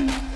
Mm-hmm.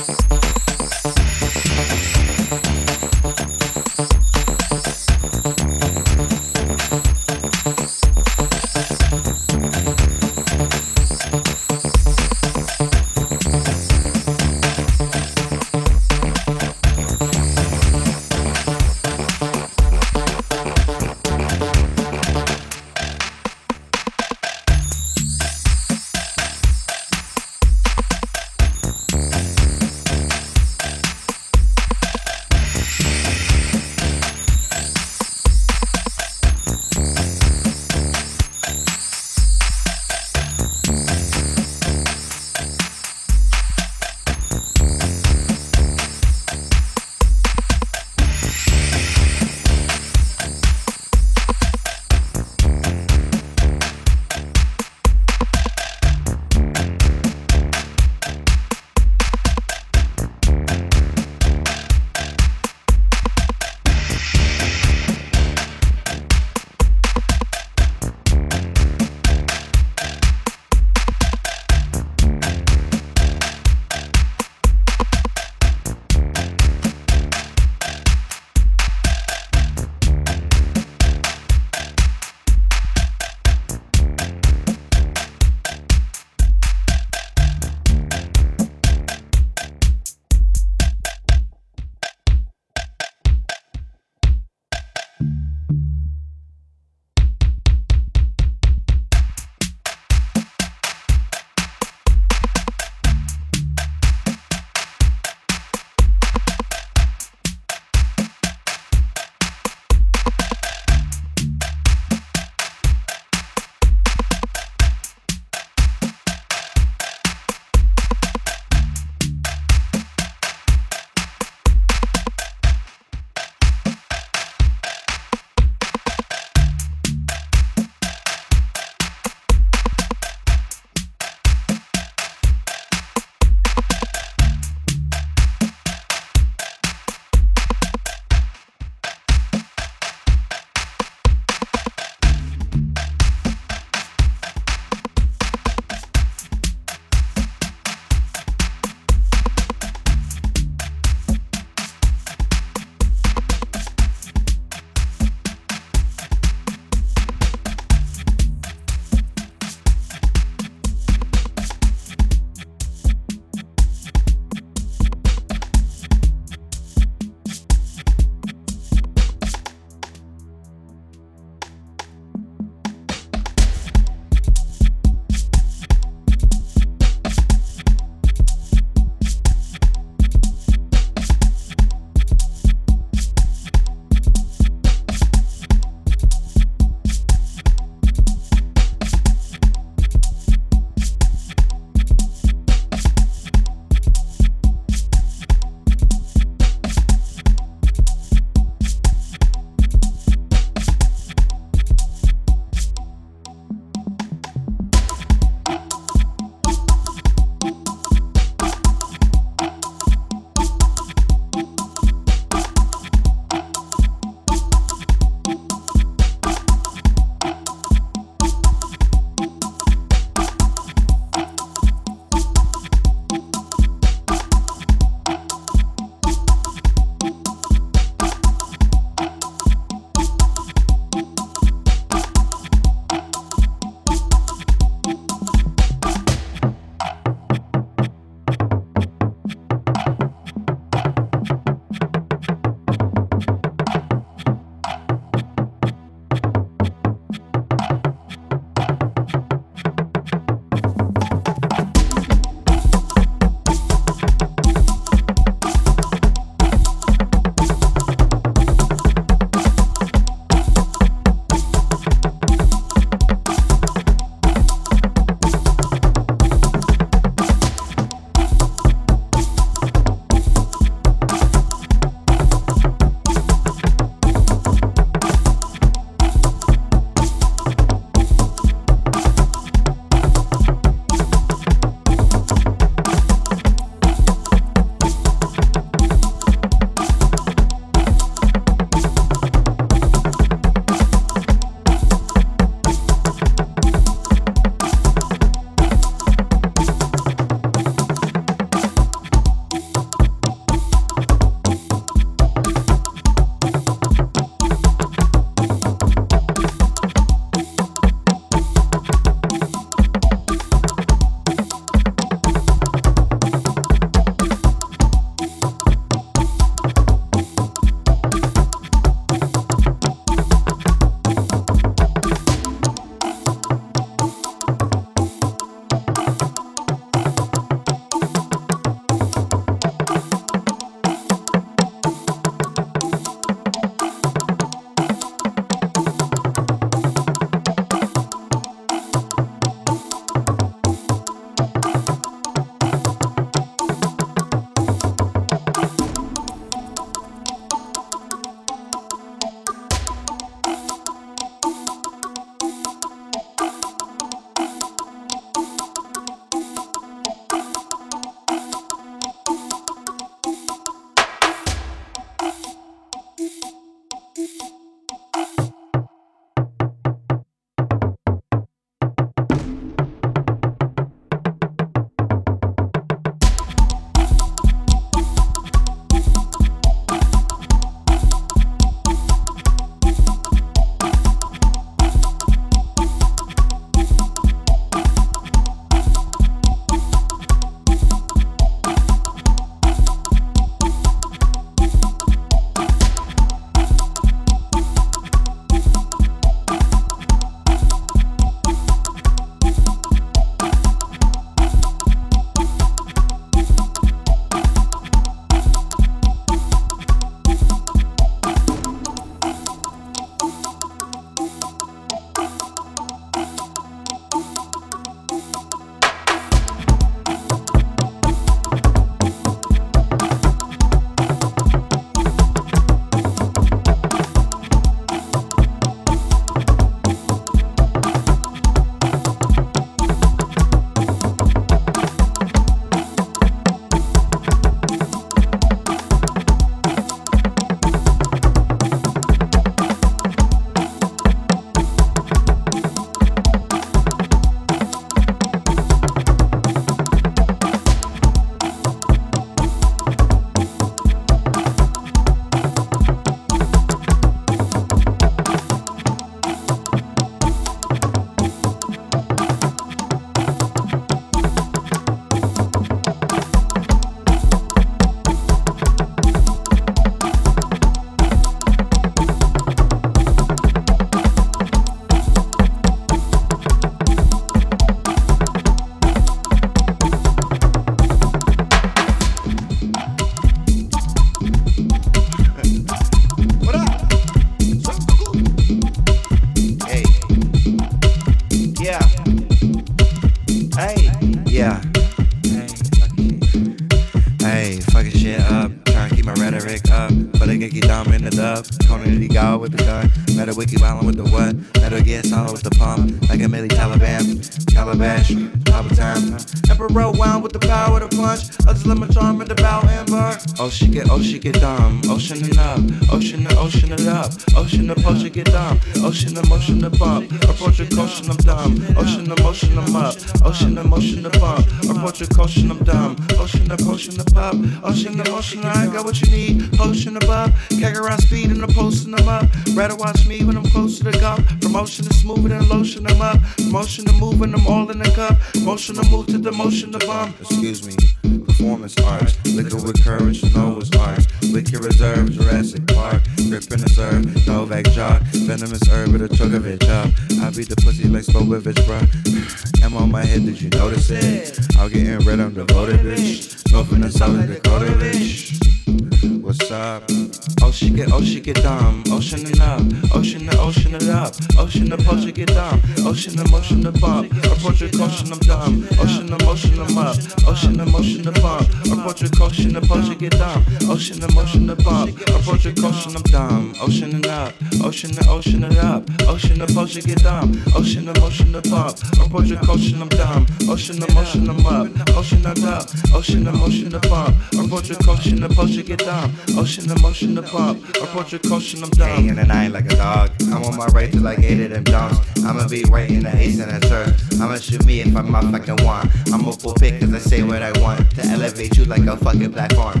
It up. Ocean to potion get dumb. Ocean to motion to. Approach your caution, I'm dumb. Ocean to motion, I'm up. Ocean to motion to. Approach your caution, the potion get dumb. Ocean to motion to bump. Approach your caution, I'm dumb. Ocean and up. Ocean to ocean it up. Ocean to potion get dumb. Ocean to motion to bump. Approach your caution, I'm dumb. Ocean to motion, I'm up. Ocean to up. Ocean to motion to. Approach your caution, the potion get dumb. Ocean to motion to bump. Approach your caution, I'm dumb. in the night like a dog. I'm on my right to like eight of them Johns. I'ma be in the ace and the church. I'ma shoot me if I'm my fucking want. I'ma pull pick cause I say what I want. To elevate you like a fucking platform.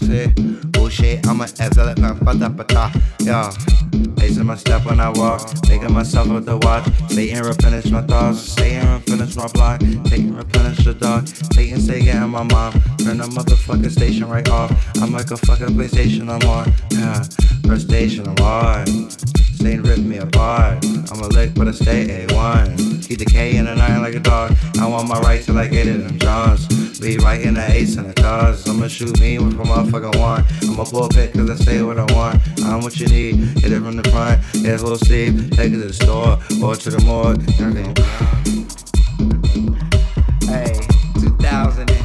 Say, oh shit, I'ma envelop my pata pata. Yo, Lacing my step when I walk, making myself up the watch. Satan replenish my thoughts, Satan replenish my block. Satan replenish the dog, Satan say getting my mom. Turn the motherfucking station right off. I'm like a fucking PlayStation, I'm on. Yeah, first station, I'm on. Satan rip me apart. I'm a lick, but I stay A1. Keep in the nine like a dog. I want my right to like eight of them Johns. Be right in the ace and the cars. I'ma shoot me with a motherfucker want. I'ma pull a bullpit cause I say what I want. I'm what you need. Hit it from the front, it full sleeve. Take it to the store or to the morgue. Hey, 2000.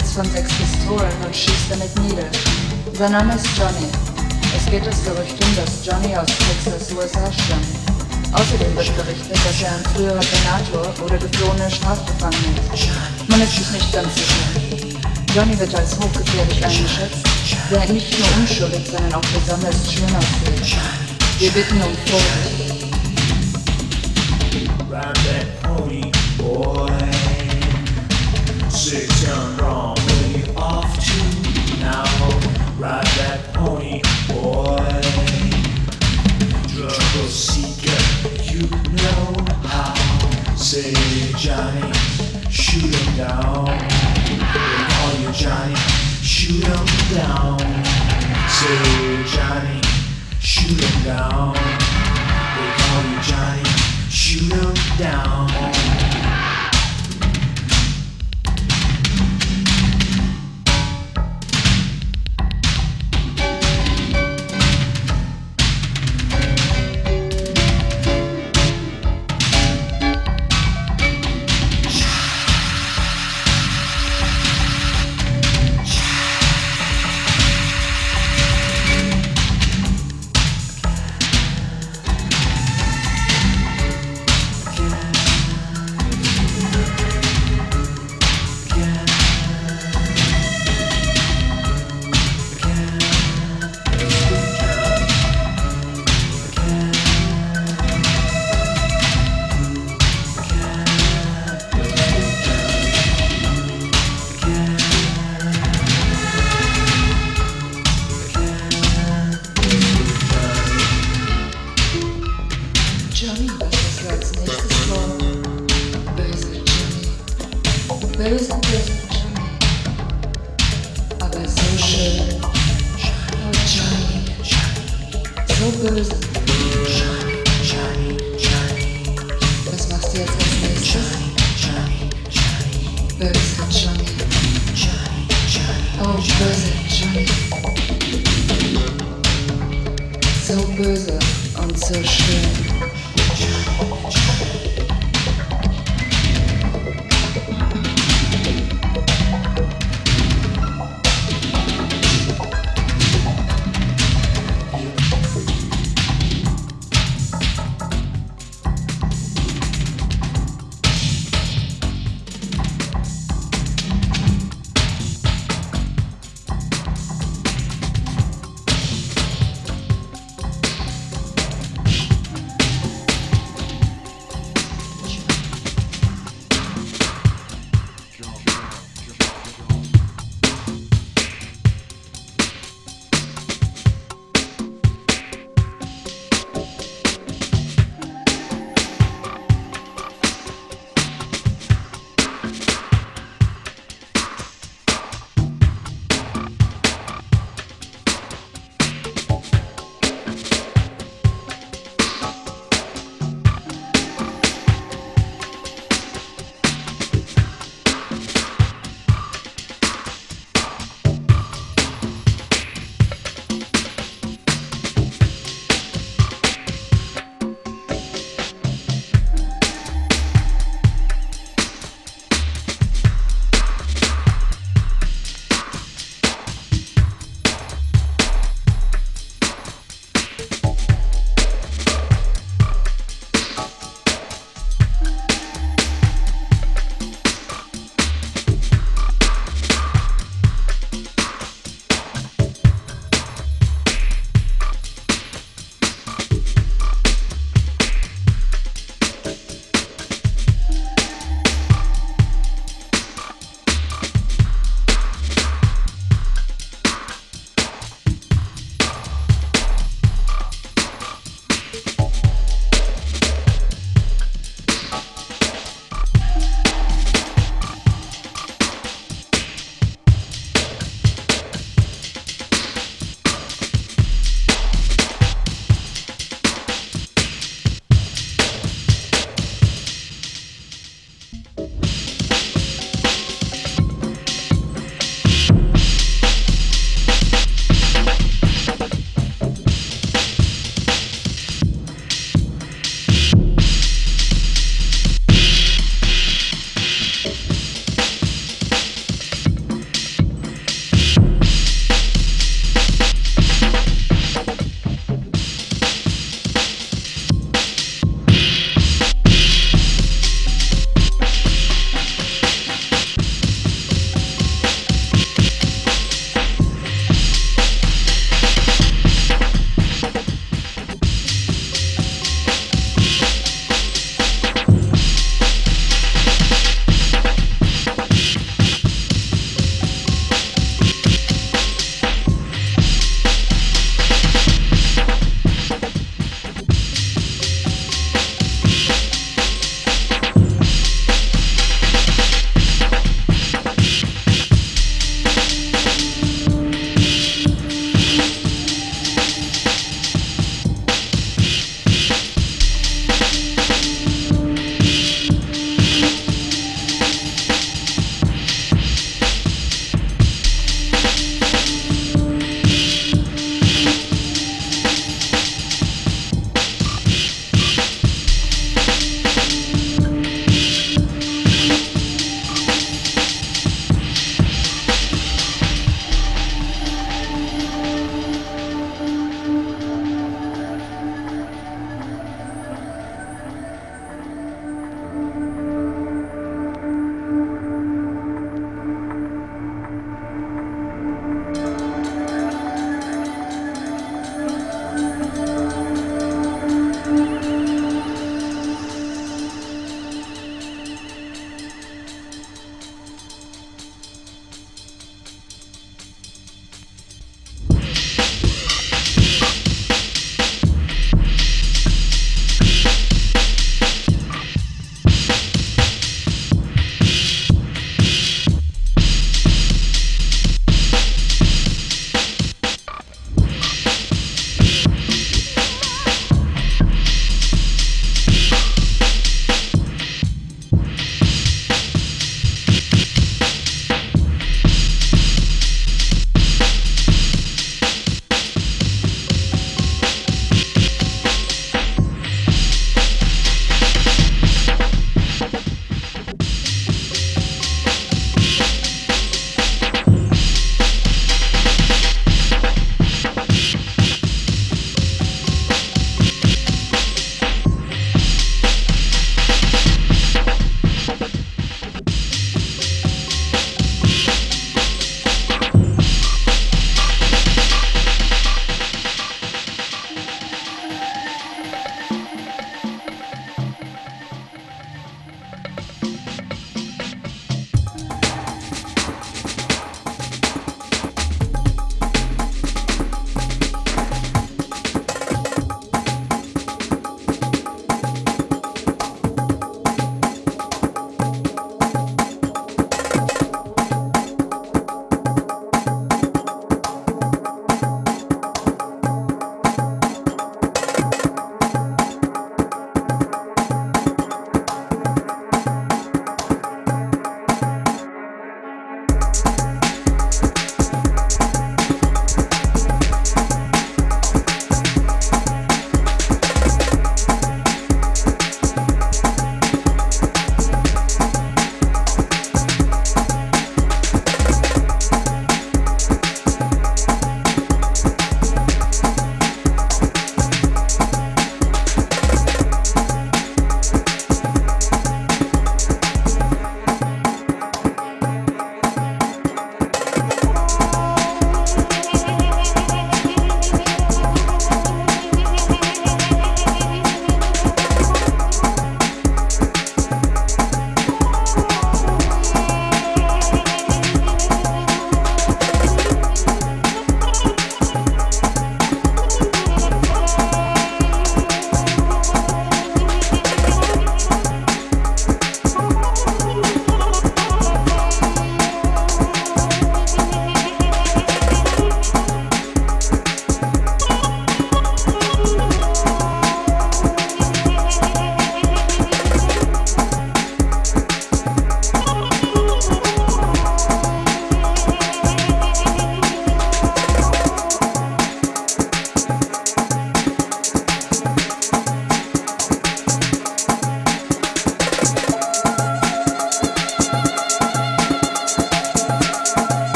von sechs Pistolen und schießt damit nieder. Sein Name ist Johnny. Es geht das Gerücht um, dass Johnny aus Texas, USA stammt. Außerdem wird berichtet, dass er ein früherer Senator oder geflohener Strafgefangener ist. Man ist sich nicht ganz sicher. Johnny wird als hochgefährlich eingeschätzt, der nicht nur unschuldig, sondern auch besonders schön aussieht. Wir bitten um Vorsicht. very successful. I so good, so shiny, so good. Das machst du jetzt als nächstes. Böse Johnny. Oh, böse So böse und so schön.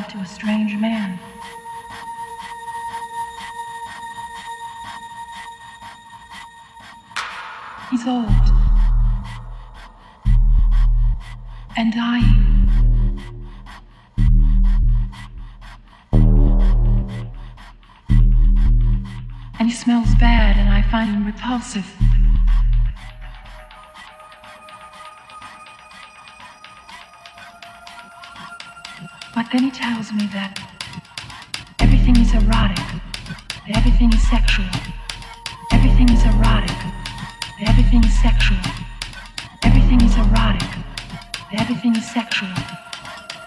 Love to a strange man. But then he tells me that everything is erotic, that everything is sexual. Everything is erotic, that everything is sexual. Everything is erotic, that everything is sexual.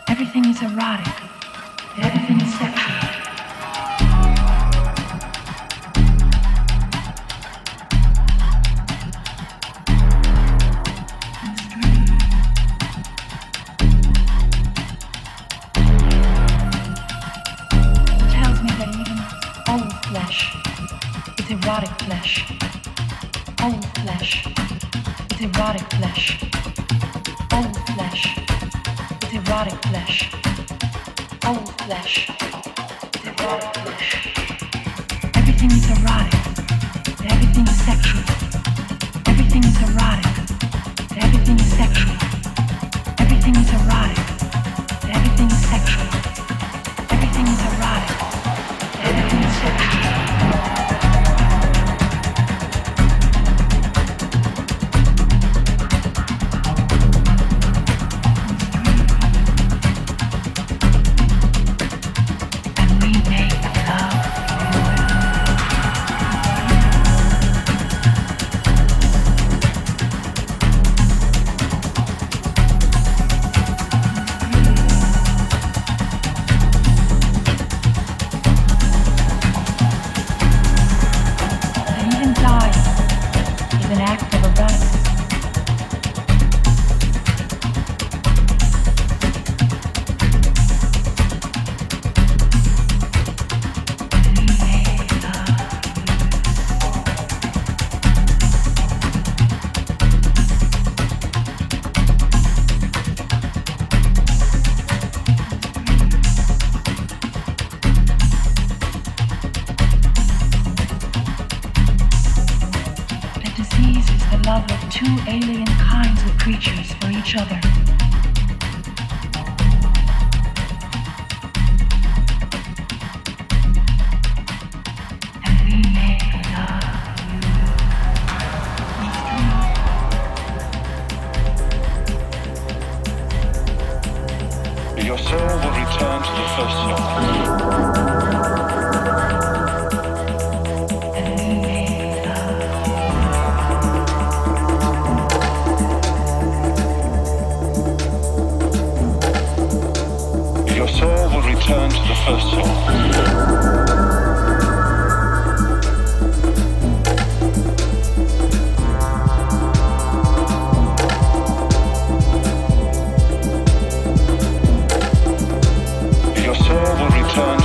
Everything is erotic. return.